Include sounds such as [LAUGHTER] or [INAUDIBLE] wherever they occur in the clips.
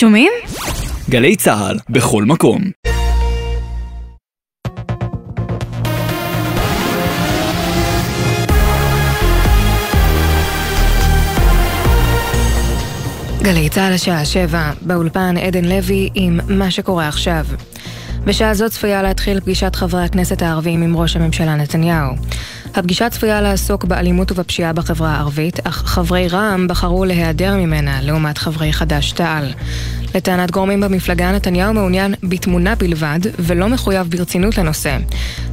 שומעים? גלי צה"ל, בכל מקום. גלי צה"ל השעה שבע, באולפן עדן לוי עם מה שקורה עכשיו. בשעה זו צפויה להתחיל פגישת חברי הכנסת הערבים עם ראש הממשלה נתניהו. הפגישה צפויה לעסוק באלימות ובפשיעה בחברה הערבית, אך חברי רע"מ בחרו להיעדר ממנה לעומת חברי חד"ש-תע"ל. לטענת גורמים במפלגה, נתניהו מעוניין בתמונה בלבד, ולא מחויב ברצינות לנושא.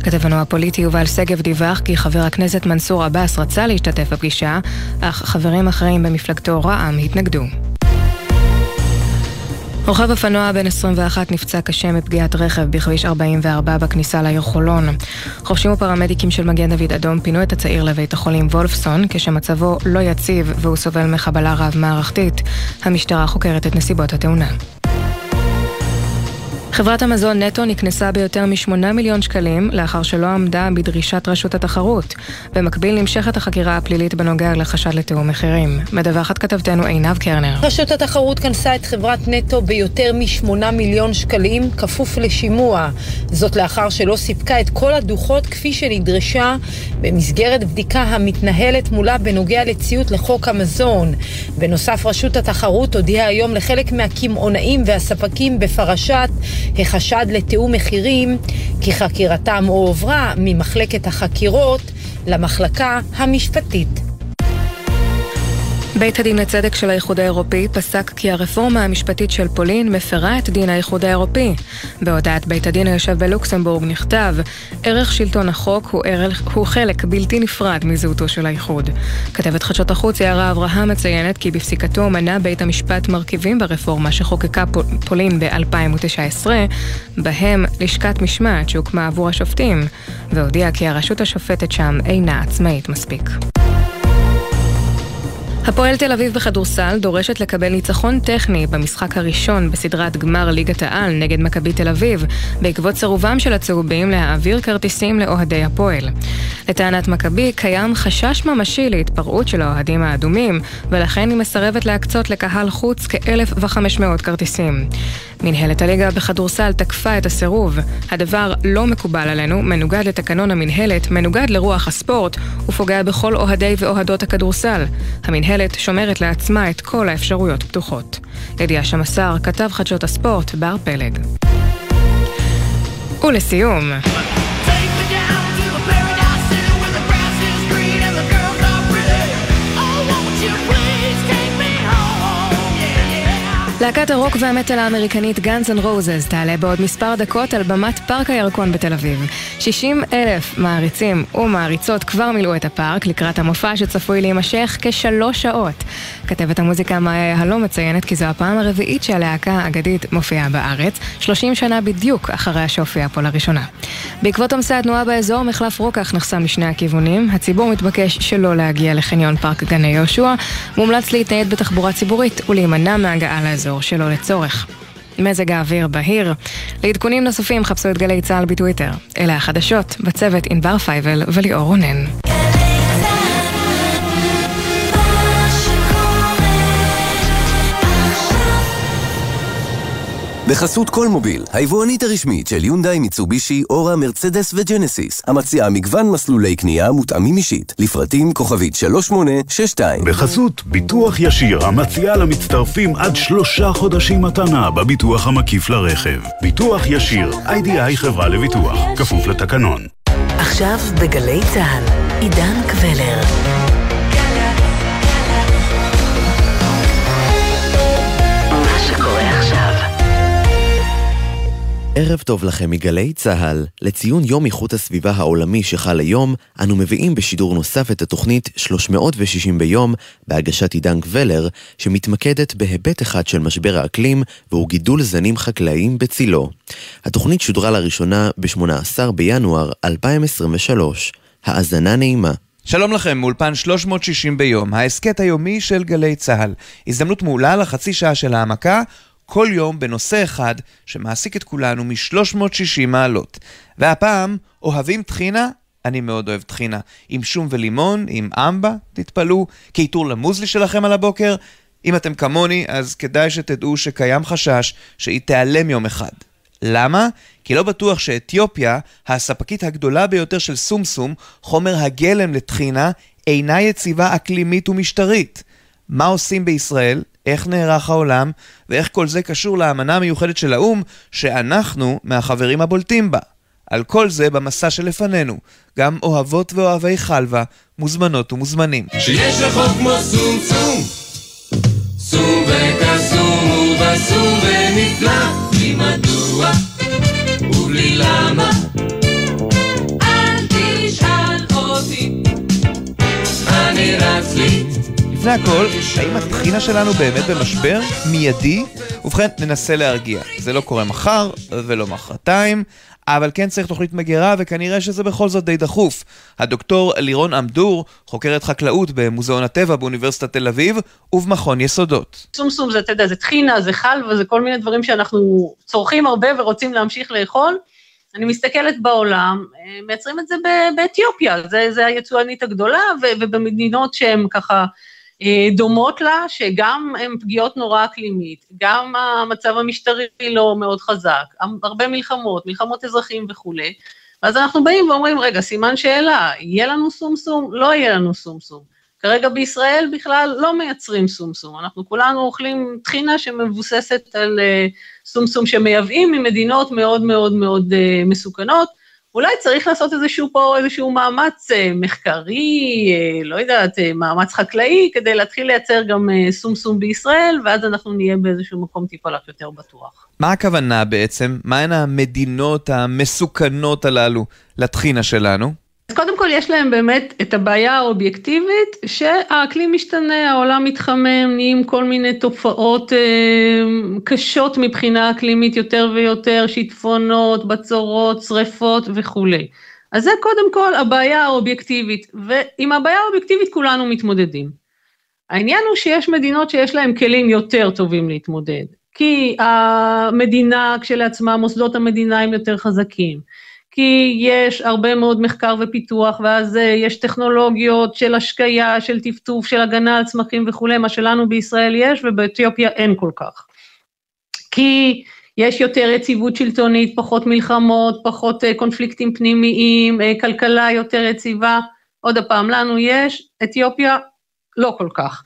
כתבנו הפוליטי יובל שגב דיווח כי חבר הכנסת מנסור עבאס רצה להשתתף בפגישה, אך חברים אחרים במפלגתו רע"מ התנגדו. רוכב אופנוע בן 21 נפצע קשה מפגיעת רכב בכביש 44 בכניסה לעיר חולון. חובשים ופרמדיקים של מגן דוד אדום פינו את הצעיר לבית החולים וולפסון כשמצבו לא יציב והוא סובל מחבלה רב-מערכתית. המשטרה חוקרת את נסיבות התאונה. חברת המזון נטו נקנסה ביותר מ-8 מיליון שקלים לאחר שלא עמדה בדרישת רשות התחרות. במקביל נמשכת החקירה הפלילית בנוגע לחשד לתיאום מחירים. מדווחת כתבתנו עינב קרנר. רשות התחרות כנסה את חברת נטו ביותר מ-8 מיליון שקלים, כפוף לשימוע. זאת לאחר שלא סיפקה את כל הדוחות כפי שנדרשה במסגרת בדיקה המתנהלת מולה בנוגע לציות לחוק המזון. בנוסף, רשות התחרות הודיעה היום לחלק מהקמעונאים והספקים בפרשת החשד לתיאום מחירים כי חקירתם הועברה ממחלקת החקירות למחלקה המשפטית. בית הדין לצדק של האיחוד האירופי פסק כי הרפורמה המשפטית של פולין מפרה את דין האיחוד האירופי. בהודעת בית הדין היושב בלוקסמבורג נכתב, ערך שלטון החוק הוא, ערך, הוא חלק בלתי נפרד מזהותו של האיחוד. כתבת חדשות החוץ יערה אברהם מציינת כי בפסיקתו מנה בית המשפט מרכיבים ברפורמה שחוקקה פולין ב-2019, בהם לשכת משמעת שהוקמה עבור השופטים, והודיעה כי הרשות השופטת שם אינה עצמאית מספיק. הפועל תל אביב בכדורסל דורשת לקבל ניצחון טכני במשחק הראשון בסדרת גמר ליגת העל נגד מכבי תל אביב, בעקבות סירובם של הצהובים להעביר כרטיסים לאוהדי הפועל. לטענת מכבי, קיים חשש ממשי להתפרעות של האוהדים האדומים, ולכן היא מסרבת להקצות לקהל חוץ כ-1,500 כרטיסים. מנהלת הליגה בכדורסל תקפה את הסירוב. הדבר לא מקובל עלינו, מנוגד לתקנון המנהלת, מנוגד לרוח הספורט, ופוגע בכל אוהדי ואוהדות הכדורסל. המנהלת שומרת לעצמה את כל האפשרויות פתוחות. ידיעה שמסר כתב חדשות הספורט בר פלג. ולסיום להקת הרוק והמטאל האמריקנית גאנז אנד רוזס תעלה בעוד מספר דקות על במת פארק הירקון בתל אביב. 60 אלף מעריצים ומעריצות כבר מילאו את הפארק לקראת המופע שצפוי להימשך כשלוש שעות. כתבת המוזיקה מאיה יהלום מציינת כי זו הפעם הרביעית שהלהקה האגדית מופיעה בארץ, 30 שנה בדיוק אחרי שהופיעה פה לראשונה. בעקבות עומסי התנועה באזור, מחלף רוקח נחסם משני הכיוונים. הציבור מתבקש שלא להגיע לחניון פארק גני יהושע. מומלץ להתנייד בתחבורה ציבורית ולהימנע מהגעה לאזור שלא לצורך. מזג האוויר בהיר. לעדכונים נוספים חפשו את גלי צה"ל בטוויטר. אלה החדשות, בצוות ענבר פייבל וליאור רונן. בחסות כל מוביל, היבואנית הרשמית של יונדאי, מיצובישי, אורה, מרצדס וג'נסיס, המציעה מגוון מסלולי קנייה מותאמים אישית, לפרטים כוכבית 3862. בחסות ביטוח ישיר, המציעה למצטרפים עד שלושה חודשים מתנה בביטוח המקיף לרכב. ביטוח ישיר, איי-די-איי חברה לביטוח, כפוף לתקנון. עכשיו בגלי צה"ל, עידן קבלר. ערב טוב לכם מגלי צה"ל. לציון יום איכות הסביבה העולמי שחל היום, אנו מביאים בשידור נוסף את התוכנית 360 ביום, בהגשת עידן קבלר, שמתמקדת בהיבט אחד של משבר האקלים, והוא גידול זנים חקלאיים בצילו. התוכנית שודרה לראשונה ב-18 בינואר 2023. האזנה נעימה. שלום לכם, מאולפן 360 ביום, ההסכת היומי של גלי צה"ל. הזדמנות מעולה לחצי שעה של העמקה כל יום בנושא אחד שמעסיק את כולנו מ-360 מעלות. והפעם, אוהבים טחינה? אני מאוד אוהב טחינה. עם שום ולימון, עם אמבה, תתפלאו. כעיטור למוזלי שלכם על הבוקר? אם אתם כמוני, אז כדאי שתדעו שקיים חשש שהיא תיעלם יום אחד. למה? כי לא בטוח שאתיופיה, הספקית הגדולה ביותר של סומסום, חומר הגלם לטחינה, אינה יציבה אקלימית ומשטרית. מה עושים בישראל? איך נערך העולם? ואיך כל זה קשור לאמנה המיוחדת של האו"ם, שאנחנו מהחברים הבולטים בה. על כל זה במסע שלפנינו. גם אוהבות ואוהבי חלבה, מוזמנות ומוזמנים. שיש רחוב כמו סום סום, סום וקסום ובסום ונפלא, כי מדוע ובלי למה, אל תשאל אותי, אני רץ לי לפני הכל, האם הטחינה שלנו באמת במשבר מיידי? ובכן, ננסה להרגיע. זה לא קורה מחר ולא מחרתיים, אבל כן צריך תוכנית מגירה, וכנראה שזה בכל זאת די דחוף. הדוקטור לירון עמדור, חוקרת חקלאות במוזיאון הטבע באוניברסיטת תל אביב, ובמכון יסודות. סומסום זה, אתה יודע, זה טחינה, זה חלבה, זה כל מיני דברים שאנחנו צורכים הרבה ורוצים להמשיך לאכול. אני מסתכלת בעולם, אה, מייצרים את זה באתיופיה, זה, זה היצואנית הגדולה, ובמדינות שהן ככה דומות לה, שגם הן פגיעות נורא אקלימית, גם המצב המשטרי לא מאוד חזק, הרבה מלחמות, מלחמות אזרחים וכולי, ואז אנחנו באים ואומרים, רגע, סימן שאלה, יהיה לנו סומסום? לא יהיה לנו סומסום. כרגע בישראל בכלל לא מייצרים סומסום, אנחנו כולנו אוכלים טחינה שמבוססת על אה, סומסום שמייבאים ממדינות מאוד מאוד מאוד אה, מסוכנות, אולי צריך לעשות איזשהו פה, איזשהו מאמץ אה, מחקרי, אה, לא יודעת, אה, מאמץ חקלאי, כדי להתחיל לייצר גם סומסום בישראל, ואז אנחנו נהיה באיזשהו מקום טיפה לך יותר בטוח. מה הכוונה בעצם? מהן המדינות המסוכנות הללו לטחינה שלנו? אז קודם כל יש להם באמת את הבעיה האובייקטיבית שהאקלים משתנה, העולם מתחמם, נהיים כל מיני תופעות אה, קשות מבחינה אקלימית יותר ויותר, שיטפונות, בצורות, שריפות וכולי. אז זה קודם כל הבעיה האובייקטיבית, ועם הבעיה האובייקטיבית כולנו מתמודדים. העניין הוא שיש מדינות שיש להן כלים יותר טובים להתמודד, כי המדינה כשלעצמה, מוסדות המדינה הם יותר חזקים. כי יש הרבה מאוד מחקר ופיתוח, ואז אה, יש טכנולוגיות של השקיה, של טפטוף, של הגנה על צמחים וכולי, מה שלנו בישראל יש, ובאתיופיה אין כל כך. כי יש יותר יציבות שלטונית, פחות מלחמות, פחות אה, קונפליקטים פנימיים, אה, כלכלה יותר יציבה. עוד פעם, לנו יש, אתיופיה לא כל כך.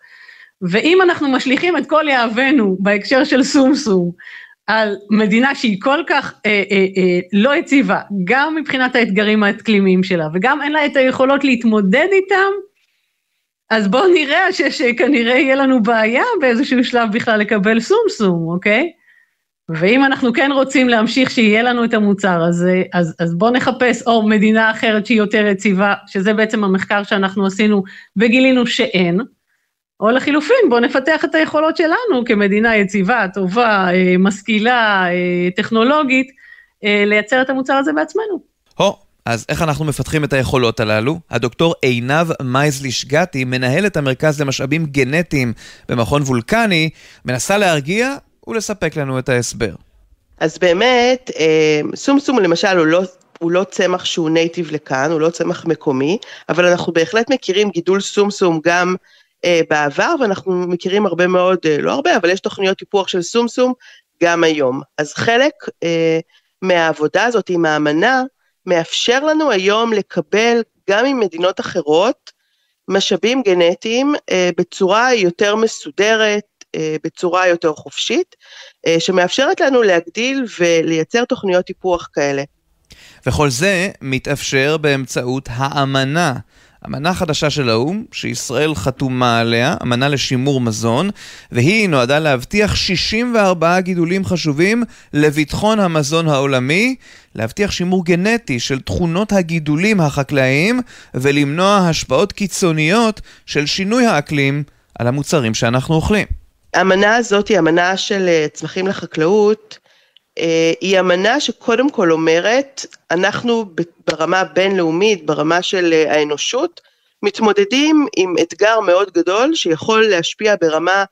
ואם אנחנו משליכים את כל יהבנו בהקשר של סומסום על מדינה שהיא כל כך אה, אה, אה, לא יציבה, גם מבחינת האתגרים האקלימיים שלה, וגם אין לה את היכולות להתמודד איתם, אז בואו נראה שכנראה יהיה לנו בעיה באיזשהו שלב בכלל לקבל סומסום, אוקיי? ואם אנחנו כן רוצים להמשיך שיהיה לנו את המוצר הזה, אז, אז בואו נחפש או מדינה אחרת שהיא יותר יציבה, שזה בעצם המחקר שאנחנו עשינו וגילינו שאין, או לחילופין, בואו נפתח את היכולות שלנו כמדינה יציבה, טובה, אה, משכילה, אה, טכנולוגית, אה, לייצר את המוצר הזה בעצמנו. הו, אז איך אנחנו מפתחים את היכולות הללו? הדוקטור עינב מייזלי שגתי, מנהלת המרכז למשאבים גנטיים במכון וולקני, מנסה להרגיע ולספק לנו את ההסבר. אז באמת, סומסום למשל הוא לא הוא לא צמח שהוא נייטיב לכאן, הוא לא צמח מקומי, אבל אנחנו בהחלט מכירים גידול סומסום גם בעבר, ואנחנו מכירים הרבה מאוד, אה, לא הרבה, אבל יש תוכניות טיפוח של סומסום גם היום. אז חלק אה, מהעבודה הזאת עם האמנה, מאפשר לנו היום לקבל גם ממדינות אחרות משאבים גנטיים אה, בצורה יותר מסודרת, אה, בצורה יותר חופשית, אה, שמאפשרת לנו להגדיל ולייצר תוכניות טיפוח כאלה. וכל זה מתאפשר באמצעות האמנה אמנה חדשה של האו"ם, שישראל חתומה עליה, אמנה לשימור מזון, והיא נועדה להבטיח 64 גידולים חשובים לביטחון המזון העולמי, להבטיח שימור גנטי של תכונות הגידולים החקלאיים, ולמנוע השפעות קיצוניות של שינוי האקלים על המוצרים שאנחנו אוכלים. האמנה הזאת היא אמנה של אה, צמחים לחקלאות, היא אמנה שקודם כל אומרת, אנחנו ברמה הבינלאומית, ברמה של אה, האנושות, מתמודדים עם אתגר מאוד גדול שיכול להשפיע ברמה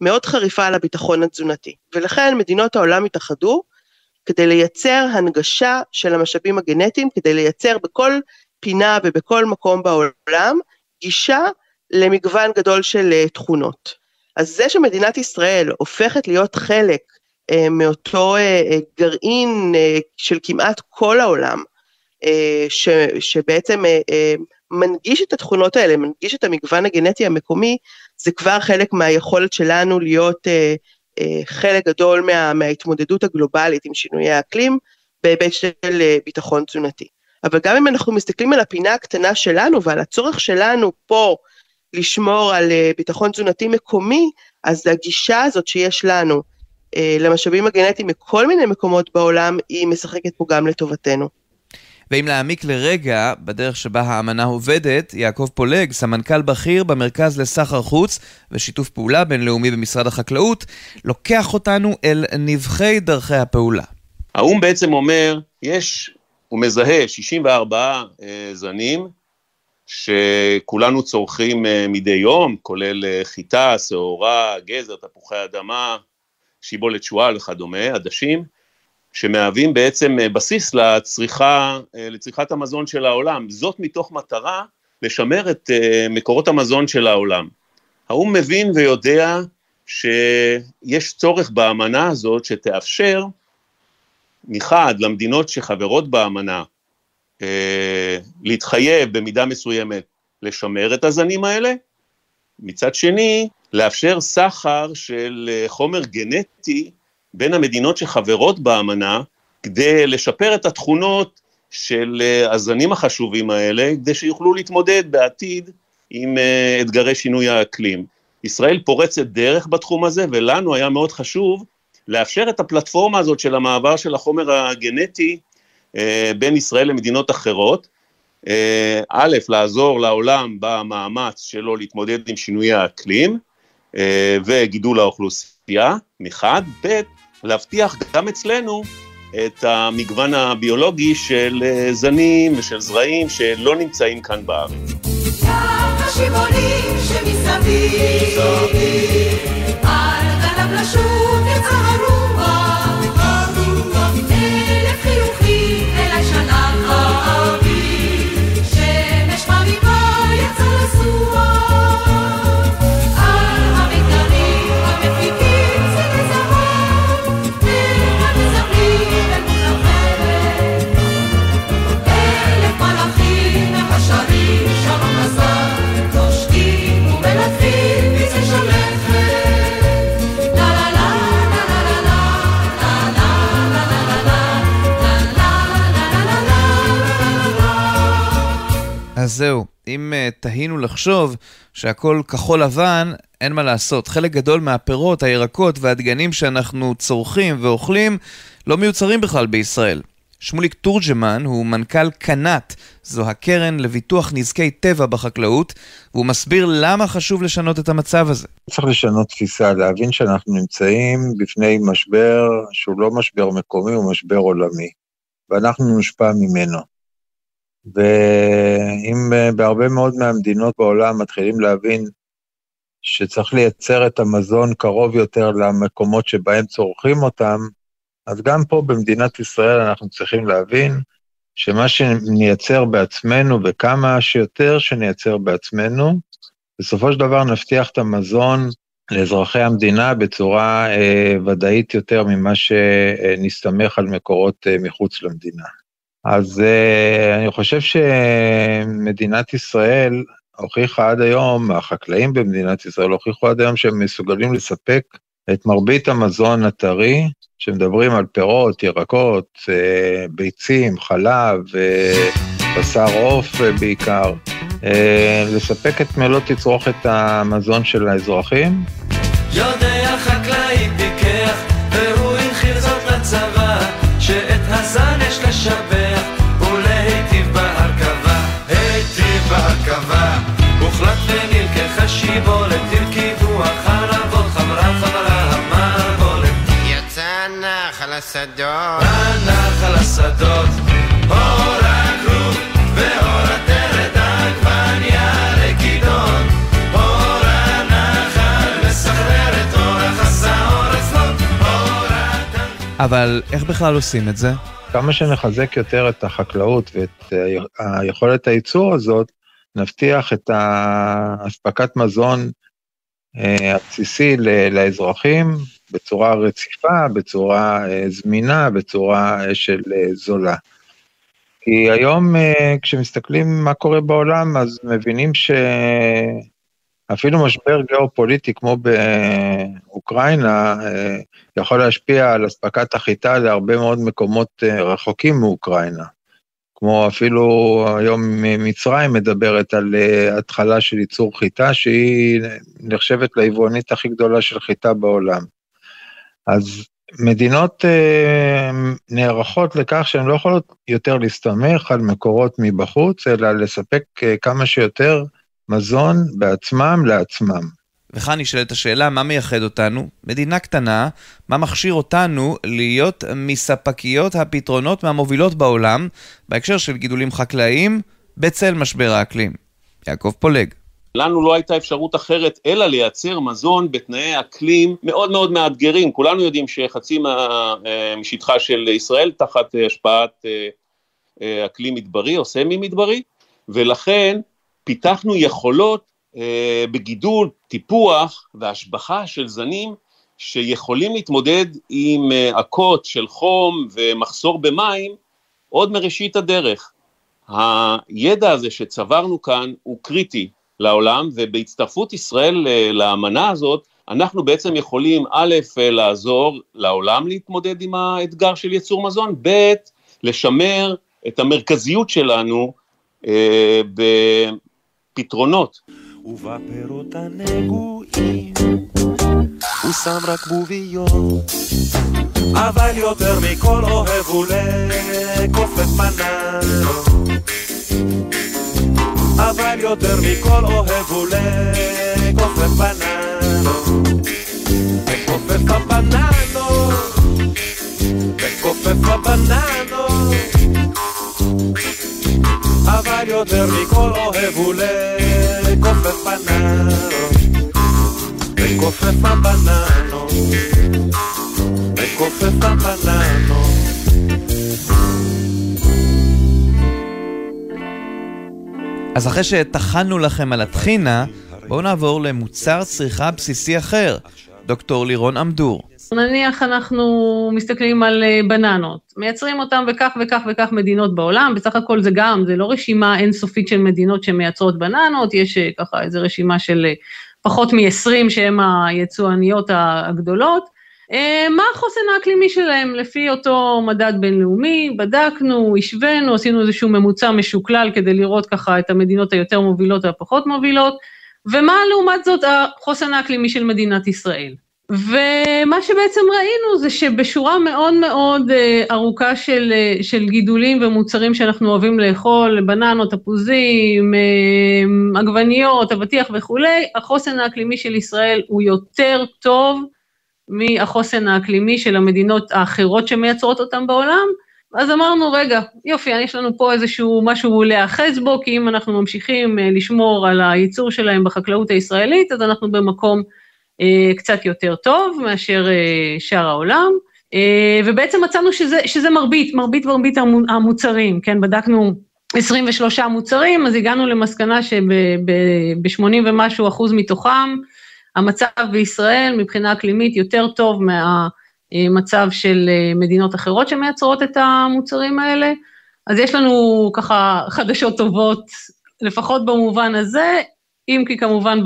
מאוד חריפה על הביטחון התזונתי. ולכן מדינות העולם התאחדו כדי לייצר הנגשה של המשאבים הגנטיים, כדי לייצר בכל פינה ובכל מקום בעולם גישה למגוון גדול של אה, תכונות. אז זה שמדינת ישראל הופכת להיות חלק אה, מאותו אה, אה, גרעין אה, של כמעט כל העולם, אה, ש, שבעצם אה, אה, מנגיש את התכונות האלה, מנגיש את המגוון הגנטי המקומי, זה כבר חלק מהיכולת שלנו להיות אה, אה, חלק גדול מה, מההתמודדות הגלובלית עם שינויי האקלים בהיבט של אה, ביטחון תזונתי. אבל גם אם אנחנו מסתכלים על הפינה הקטנה שלנו ועל הצורך שלנו פה לשמור על אה, ביטחון תזונתי מקומי, אז הגישה הזאת שיש לנו אה, למשאבים הגנטיים מכל מיני מקומות בעולם, היא משחקת פה גם לטובתנו. ואם להעמיק לרגע בדרך שבה האמנה עובדת, יעקב פולג, סמנכ"ל בכיר במרכז לסחר חוץ ושיתוף פעולה בינלאומי במשרד החקלאות, לוקח אותנו אל נבחי דרכי הפעולה. האו"ם בעצם אומר, יש, הוא מזהה 64 אה, זנים שכולנו צורכים אה, מדי יום, כולל אה, חיטה, שעורה, גזר, תפוחי אדמה, שיבולת שועל וכדומה, עדשים, שמהווים בעצם אה, בסיס לצריכה, אה, לצריכת המזון של העולם, זאת מתוך מטרה לשמר את אה, מקורות המזון של העולם. האו"ם מבין ויודע שיש צורך באמנה הזאת שתאפשר מחד למדינות שחברות באמנה להתחייב במידה מסוימת לשמר את הזנים האלה, מצד שני לאפשר סחר של חומר גנטי בין המדינות שחברות באמנה, כדי לשפר את התכונות של אה, הזנים החשובים האלה, כדי שיוכלו להתמודד בעתיד עם אה, אתגרי שינוי האקלים. ישראל פורצת דרך בתחום הזה, ולנו היה מאוד חשוב לאפשר את הפלטפורמה הזאת של המעבר של החומר הגנטי אה, בין ישראל למדינות אחרות. א', לעזור לעולם במאמץ שלו להתמודד עם שינוי האקלים וגידול האוכלוסייה, מחד, ב', להבטיח גם אצלנו את המגוון הביולוגי של אה, זנים ושל זרעים שלא נמצאים כאן בארץ. שמסביב, על אם uh, תהינו לחשוב שהכל כחול לבן, אין מה לעשות. חלק גדול מהפירות, הירקות והדגנים שאנחנו צורכים ואוכלים לא מיוצרים בכלל בישראל. שמוליק תורג'מן הוא מנכ"ל קנ"ט, זו הקרן לביטוח נזקי טבע בחקלאות, והוא מסביר למה חשוב לשנות את המצב הזה. צריך לשנות תפיסה, להבין שאנחנו נמצאים בפני משבר שהוא לא משבר מקומי, הוא משבר עולמי, ואנחנו נושפע ממנו. ואם אה, בהרבה מאוד מהמדינות בעולם מתחילים להבין שצריך לייצר את המזון קרוב יותר למקומות שבהם צורכים אותם, אז גם פה במדינת ישראל אנחנו צריכים להבין שמה שנייצר בעצמנו וכמה שיותר שנייצר בעצמנו, בסופו של דבר נבטיח את המזון לאזרחי המדינה בצורה אה, ודאית יותר ממה שנסתמך על מקורות אה, מחוץ למדינה. אז uh, אני חושב שמדינת ישראל הוכיחה עד היום, החקלאים במדינת ישראל הוכיחו עד היום שהם מסוגלים לספק את מרבית המזון הטרי, שמדברים על פירות, ירקות, uh, ביצים, חלב, uh, בשר עוף בעיקר, לספק את מלוא תצרוכת המזון של האזרחים. יודע חקלאי פיקח, והוא הנחיל זאת לצבא, שאת הזן יש לשווה. אבל איך בכלל עושים את זה? כמה שנחזק יותר את החקלאות ואת היכולת הייצור הזאת, נבטיח את האספקת מזון הבסיסי לאזרחים בצורה רציפה, בצורה זמינה, בצורה של זולה. כי היום כשמסתכלים מה קורה בעולם, אז מבינים שאפילו משבר גיאופוליטי כמו באוקראינה יכול להשפיע על אספקת החיטה להרבה מאוד מקומות רחוקים מאוקראינה. כמו אפילו היום מצרים מדברת על אה, התחלה של ייצור חיטה, שהיא נחשבת ליבואנית הכי גדולה של חיטה בעולם. אז מדינות אה, נערכות לכך שהן לא יכולות יותר להסתמך על מקורות מבחוץ, אלא לספק אה, כמה שיותר מזון בעצמם לעצמם. וכאן נשאלת השאלה, מה מייחד אותנו? מדינה קטנה, מה מכשיר אותנו להיות מספקיות הפתרונות מהמובילות בעולם, בהקשר של גידולים חקלאיים, בצל משבר האקלים? יעקב פולג. לנו לא הייתה אפשרות אחרת אלא לייצר מזון בתנאי אקלים מאוד מאוד מאתגרים. כולנו יודעים שחצי אה, משטחה של ישראל תחת השפעת אה, אה, אקלים מדברי או סמי מדברי, ולכן פיתחנו יכולות אה, בגידול, טיפוח והשבחה של זנים שיכולים להתמודד עם עקות אה, של חום ומחסור במים עוד מראשית הדרך. הידע הזה שצברנו כאן הוא קריטי לעולם, ובהצטרפות ישראל אה, לאמנה הזאת, אנחנו בעצם יכולים א', לעזור לעולם להתמודד עם האתגר של ייצור מזון, ב', לשמר את המרכזיות שלנו אה, בפתרונות. ובפירות הנגועים הוא שם רק בוביות. אבל יותר מכל אוהב הוא לכופף בננות אבל יותר מכל אוהב הוא לכופף בננות לכופף הבננות לכופף הבננות אבל יותר מכל אוהב הוא לכופף לכופף הבננות, לכופף הבננות. אז אחרי שטחנו לכם על הטחינה, בואו נעבור למוצר צריכה בסיסי אחר, דוקטור לירון עמדור. נניח אנחנו מסתכלים על אה, בננות, מייצרים אותם בכך וכך וכך מדינות בעולם, בסך הכל זה גם, זה לא רשימה אינסופית של מדינות שמייצרות בננות, יש אה, ככה איזו רשימה של אה, פחות מ-20 שהן היצואניות הגדולות. מה החוסן האקלימי שלהם? לפי אותו מדד בינלאומי, בדקנו, השווינו, עשינו איזשהו ממוצע משוקלל כדי לראות ככה את המדינות היותר מובילות והפחות מובילות, ומה לעומת זאת החוסן האקלימי של מדינת ישראל. ומה שבעצם ראינו זה שבשורה מאוד מאוד אה, ארוכה של, אה, של גידולים ומוצרים שאנחנו אוהבים לאכול, בננות, תפוזים, אה, עגבניות, אבטיח וכולי, החוסן האקלימי של ישראל הוא יותר טוב מהחוסן האקלימי של המדינות האחרות שמייצרות אותם בעולם. אז אמרנו, רגע, יופי, יש לנו פה איזשהו משהו להיאחז בו, כי אם אנחנו ממשיכים לשמור על הייצור שלהם בחקלאות הישראלית, אז אנחנו במקום קצת יותר טוב מאשר אה, שאר העולם, אה, ובעצם מצאנו שזה, שזה מרבית, מרבית מרבית המוצרים, כן, בדקנו 23 מוצרים, אז הגענו למסקנה שב-80 ומשהו אחוז מתוכם, המצב בישראל מבחינה אקלימית יותר טוב מהמצב של מדינות אחרות שמייצרות את המוצרים האלה. אז יש לנו ככה חדשות טובות, לפחות במובן הזה, אם כי כמובן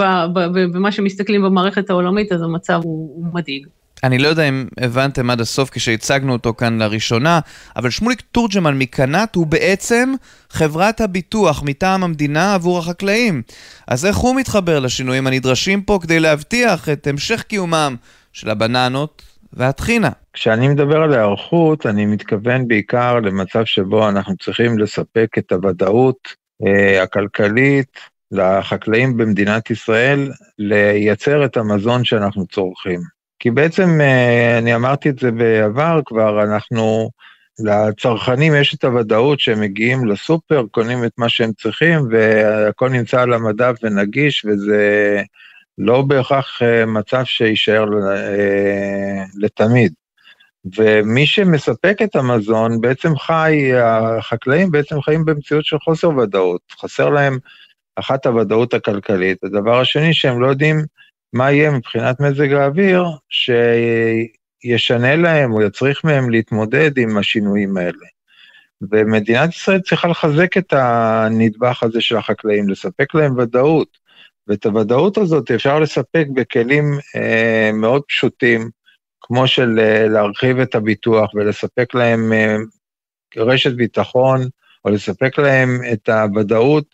במה שמסתכלים במערכת העולמית, אז המצב הוא, מדאיג. אני לא יודע אם הבנתם עד הסוף כשהצגנו אותו כאן לראשונה, אבל שמוליק תורג'מן מקנ"ט הוא בעצם חברת הביטוח מטעם המדינה עבור החקלאים. אז איך הוא מתחבר לשינויים הנדרשים פה כדי להבטיח את המשך קיומם של הבננות והטחינה? כשאני מדבר על היערכות, אני מתכוון בעיקר למצב שבו אנחנו צריכים לספק את הוודאות אה, הכלכלית לחקלאים במדינת ישראל לייצר את המזון שאנחנו צורכים. כי בעצם, אה, אני אמרתי את זה בעבר כבר, אנחנו, לצרכנים יש את הוודאות שהם מגיעים לסופר, קונים את מה שהם צריכים, והכל נמצא על המדף ונגיש, וזה לא בהכרח אה, מצב שיישאר אה, לתמיד. ומי שמספק את המזון בעצם חי, החקלאים בעצם חיים במציאות של חוסר ודאות. חסר להם אחת הוודאות הכלכלית. הדבר השני, שהם לא יודעים מה יהיה מבחינת מזג האוויר שישנה להם או יצריך מהם להתמודד עם השינויים האלה. ומדינת ישראל צריכה לחזק את הנדבך הזה של החקלאים, לספק להם ודאות. ואת הוודאות הזאת אפשר לספק בכלים אה, מאוד פשוטים, כמו של אה, להרחיב את הביטוח ולספק להם אה, רשת ביטחון, או לספק להם את הוודאות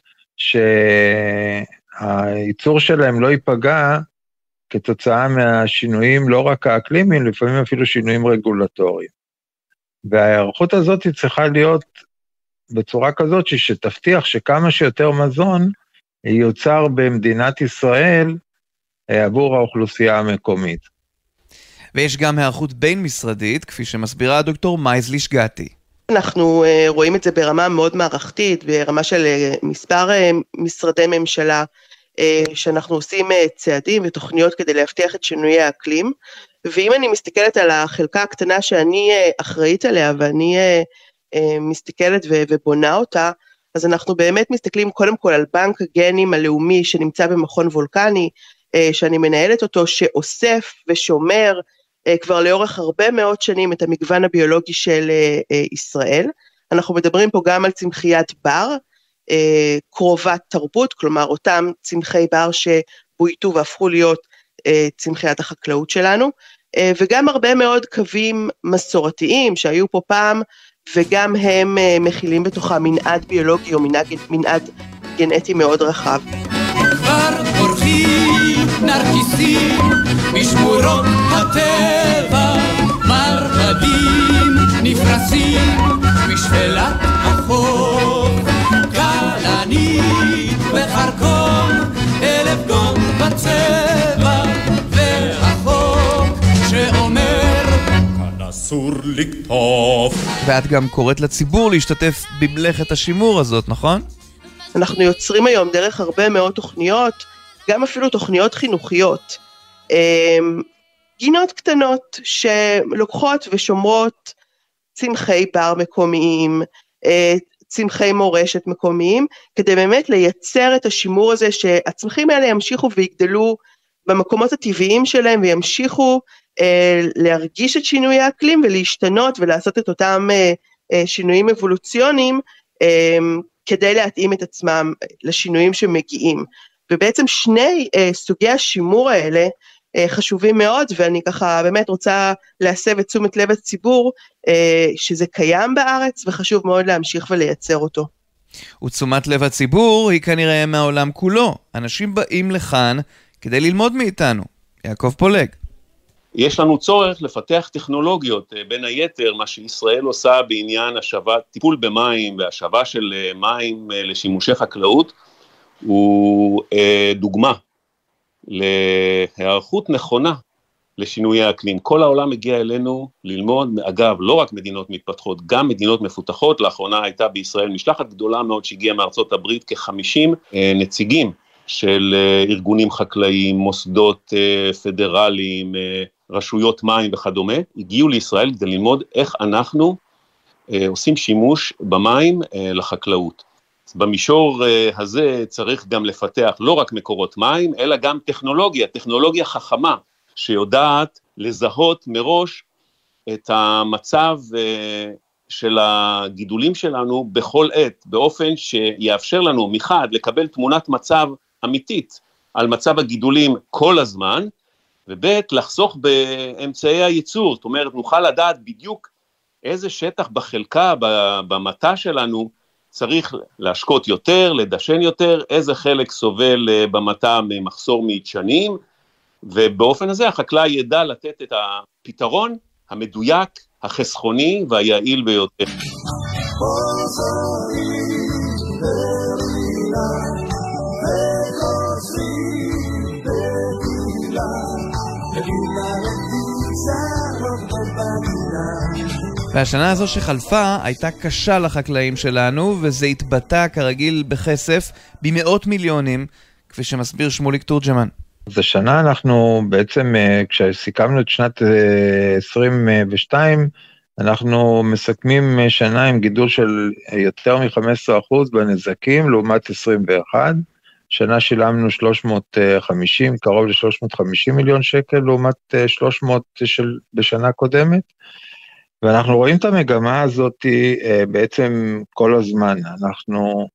שהייצור שלהם לא ייפגע כתוצאה מהשינויים, לא רק האקלימיים, לפעמים אפילו שינויים רגולטוריים. וההיערכות הזאת צריכה להיות בצורה כזאת שתבטיח שכמה שיותר מזון יוצר במדינת ישראל אה, עבור האוכלוסייה המקומית. ויש גם היערכות בין-משרדית, כפי שמסבירה הדוקטור מייזלי שגתי. אנחנו uh, רואים את זה ברמה מאוד מערכתית, ברמה של uh, מספר uh, משרדי ממשלה, שאנחנו עושים צעדים ותוכניות כדי להבטיח את שינויי האקלים. ואם אני מסתכלת על החלקה הקטנה שאני אחראית עליה ואני מסתכלת ובונה אותה, אז אנחנו באמת מסתכלים קודם כל על בנק הגנים הלאומי שנמצא במכון וולקני, שאני מנהלת אותו, שאוסף ושומר אה, כבר לאורך הרבה מאוד שנים את המגוון הביולוגי של אה, אה, ישראל. אנחנו מדברים פה גם על צמחיית בר, קרובת תרבות, כלומר אותם צמחי בר שבויתו והפכו להיות צמחיית החקלאות שלנו, וגם הרבה מאוד קווים מסורתיים שהיו פה פעם, וגם הם מכילים בתוכם מנעד ביולוגי או מנעד, מנעד גנטי מאוד רחב. כבר פורחים נרקיסים משמורות הטבע, מרבדים נפרסים משפלת החוף, כלנית וחרקום, אלף גון בצבע, והחוק שאומר כאן אסור לקטוף. ואת גם קוראת לציבור להשתתף במלאכת השימור הזאת, נכון? אנחנו יוצרים היום דרך הרבה מאוד תוכניות, גם אפילו תוכניות חינוכיות. אמ, גינות קטנות שלוקחות ושומרות צמחי בר מקומיים, אה, צמחי מורשת מקומיים, כדי באמת לייצר את השימור הזה שהצמחים האלה ימשיכו ויגדלו במקומות הטבעיים שלהם וימשיכו אה, להרגיש את שינוי האקלים ולהשתנות ולעשות את אותם אה, אה, שינויים אבולוציוניים אה, כדי להתאים את עצמם לשינויים שמגיעים. ובעצם שני אה, סוגי השימור האלה אה, חשובים מאוד, ואני ככה באמת רוצה להסב את תשומת לב הציבור אה, שזה קיים בארץ וחשוב מאוד להמשיך ולייצר אותו. ותשומת לב הציבור היא כנראה מהעולם כולו. אנשים באים לכאן כדי ללמוד מאיתנו. יעקב פולג. יש לנו צורך לפתח טכנולוגיות, אה, בין היתר מה שישראל עושה בעניין השבת, טיפול במים והשבה של אה, מים אה, לשימושי חקלאות, הוא דוגמה להיערכות נכונה לשינויי האקלים. כל העולם מגיע אלינו ללמוד, אגב, לא רק מדינות מתפתחות, גם מדינות מפותחות. לאחרונה הייתה בישראל משלחת גדולה מאוד שהגיעה מארצות הברית, כ-50 נציגים של ארגונים חקלאיים, מוסדות פדרליים, רשויות מים וכדומה, הגיעו לישראל כדי ללמוד איך אנחנו אה, עושים שימוש במים אה, לחקלאות. במישור אה, הזה צריך גם לפתח לא רק מקורות מים, אלא גם טכנולוגיה, טכנולוגיה חכמה, שיודעת לזהות מראש את המצב אה, של הגידולים שלנו בכל עת, באופן שיאפשר לנו מחד לקבל תמונת מצב אמיתית על מצב הגידולים כל הזמן, וב' לחסוך באמצעי הייצור, זאת אומרת נוכל לדעת בדיוק איזה שטח בחלקה, במטע שלנו, צריך להשקות יותר, לדשן יותר, איזה חלק סובל אה, במטע ממחסור מדשנים, ובאופן הזה החקלאי ידע לתת את הפתרון המדויק, החסכוני והיעיל ביותר. והשנה הזו שחלפה הייתה קשה לחקלאים שלנו, וזה התבטא כרגיל בכסף במאות מיליונים, כפי שמסביר שמוליק תורג'מן. אז השנה אנחנו בעצם, אה, כשסיכמנו את שנת 22, אה, אנחנו מסכמים אה, שנה עם גידול של יותר מ-15% בנזקים לעומת 21, שנה שילמנו 350, קרוב ל-350 מיליון שקל, לעומת 300 של בשנה קודמת. ואנחנו רואים את המגמה הזאת בעצם כל הזמן. אנחנו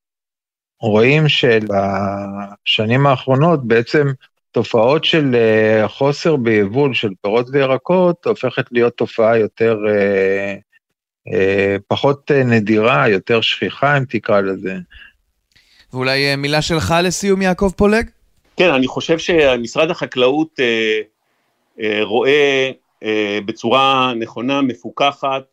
רואים שבשנים האחרונות בעצם תופעות של חוסר ביבול של פירות וירקות הופכת להיות תופעה יותר, פחות נדירה, יותר שכיחה אם תקרא לזה. ואולי אה, מילה שלך לסיום, יעקב פולג? כן, אני חושב שמשרד החקלאות אה, אה, רואה אה, בצורה נכונה, מפוקחת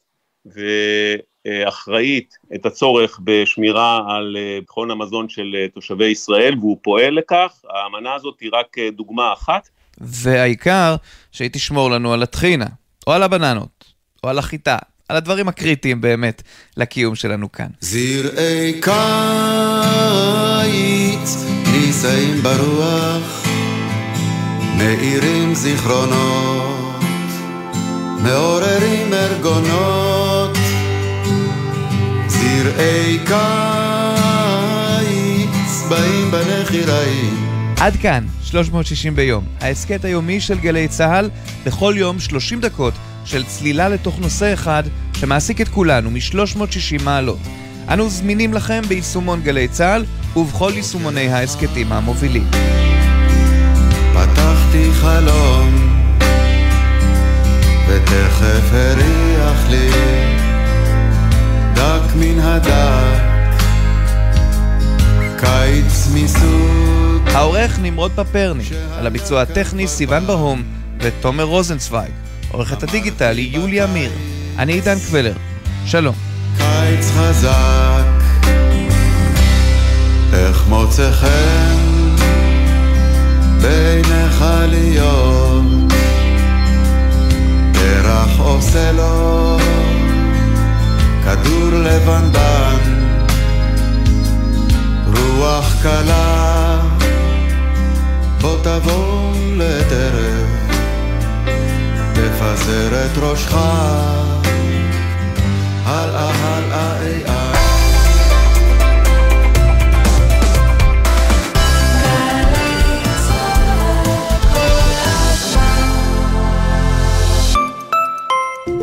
ואחראית את הצורך בשמירה על אה, ביטחון המזון של אה, תושבי ישראל, והוא פועל לכך. האמנה הזאת היא רק אה, דוגמה אחת. והעיקר שהיא תשמור לנו על הטחינה, או על הבננות, או על החיטה, על הדברים הקריטיים באמת לקיום שלנו כאן. זרעי קיץ נישאים ברוח, מאירים זיכרונות, מעוררים ארגונות. זרעי קיץ באים בנחיראים. עד כאן, 360 ביום, ההסכת היומי של גלי צה"ל, בכל יום 30 דקות של צלילה לתוך נושא אחד שמעסיק את כולנו מ-360 מעלות. אנו זמינים לכם ביישומון גלי צה"ל ובכל יישומוני ההסכתים המובילים. פתחתי חלום ותכף הריח לי דק מן הדק קיץ מסוג העורך נמרוד פפרני, על הביצוע הטכני סיון ברהום ותומר רוזנצוויג. עורכת הדיגיטל היא יוליה אמיר. אני עידן קבלר. שלום. קיץ חזק, איך מוצא חן בעיניך להיות, פרח עושה לו כדור לבנבן, רוח קלה, בוא תבוא לטרף. תפזר את ראשך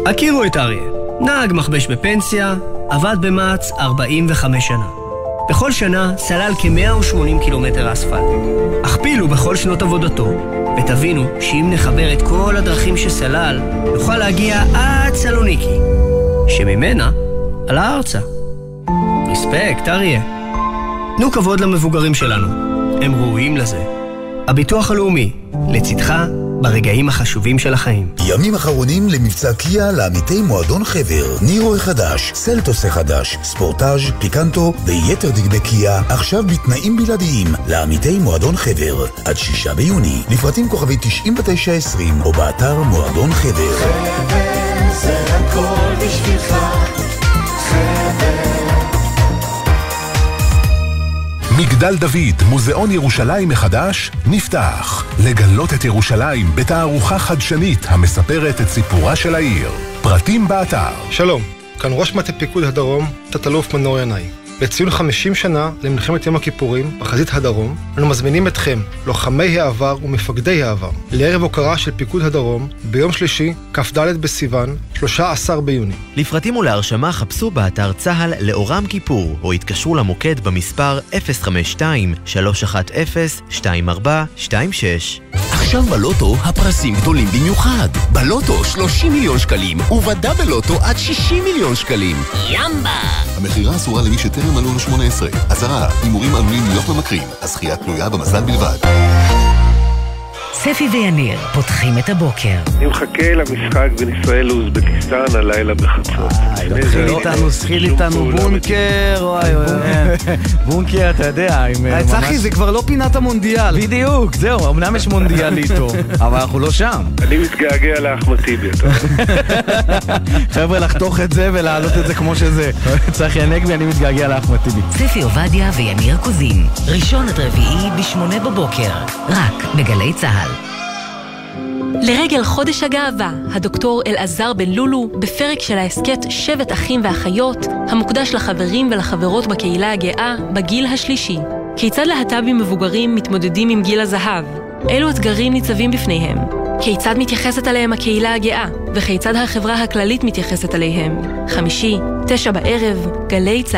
הכירו את אריה, נהג מכבש בפנסיה, עבד במע"צ 45 שנה. בכל שנה סלל כ-180 קילומטר אספלט. הכפילו בכל שנות עבודתו, ותבינו שאם נחבר את כל הדרכים שסלל, נוכל להגיע עד סלוניקי, שממנה עלה ארצה. רספקט, אריה. תנו כבוד למבוגרים שלנו, הם ראויים לזה. הביטוח הלאומי, לצדך ברגעים החשובים של החיים. ימים אחרונים למבצע קיה לעמיתי מועדון חבר. נירו החדש, סלטוס החדש, ספורטאז', פיקנטו ויתר דגמי קיה, עכשיו בתנאים בלעדיים לעמיתי מועדון חבר. עד שישה ביוני, לפרטים כוכבי 9920 או באתר מועדון חבר. חבר זה הכל בשבילך מגדל דוד, מוזיאון ירושלים מחדש, נפתח. לגלות את ירושלים בתערוכה חדשנית המספרת את סיפורה של העיר. פרטים באתר. שלום, כאן ראש מטה פיקוד הדרום, תת-אלוף מנור ינאי. לציון 50 שנה למלחמת יום הכיפורים בחזית הדרום, אנו מזמינים אתכם, לוחמי העבר ומפקדי העבר, לערב הוקרה של פיקוד הדרום ביום שלישי, כ"ד בסיוון, 13 ביוני. לפרטים ולהרשמה חפשו באתר צה"ל לאורם כיפור, או התקשרו למוקד במספר 052-310-2426. עכשיו בלוטו הפרסים גדולים במיוחד. בלוטו 30 מיליון שקלים, ובדאבל לוטו עד 60 מיליון שקלים. ימבה! המכירה אסורה למי שטרם מלאו לו 18. אזהרה, הימורים עלולים להיות ממכרים. הזכייה תלויה במזל בלבד. ספי ויניר פותחים את הבוקר. אני מחכה למשחק בין ישראל לאוזבקיסטן הלילה בחצות. תתחיל איתנו, תתחיל איתנו בונקר, וואי וואי. [LAUGHS] בונקר, אתה יודע, עם ממש... צחי, זה כבר לא פינת המונדיאל. בדיוק, זהו, אמנם יש מונדיאל איתו, [LAUGHS] אבל אנחנו לא שם. אני מתגעגע לאחמד טיבי, אתה [LAUGHS] חבר'ה, לחתוך את זה ולהעלות את זה כמו שזה. צחי הנגבי, אני מתגעגע לאחמד טיבי. ספי עובדיה ויניר קוזין, ראשון עד רביעי בשמונה בבוקר, רק בגלי צה"ל. לרגל חודש הגאווה, הדוקטור אלעזר בן לולו, בפרק של ההסכת שבט אחים ואחיות, המוקדש לחברים ולחברות בקהילה הגאה בגיל השלישי. כיצד להט"בים מבוגרים מתמודדים עם גיל הזהב? אילו אתגרים ניצבים בפניהם? כיצד מתייחסת אליהם הקהילה הגאה? וכיצד החברה הכללית מתייחסת אליהם? חמישי, תשע בערב, גלי צה"ל.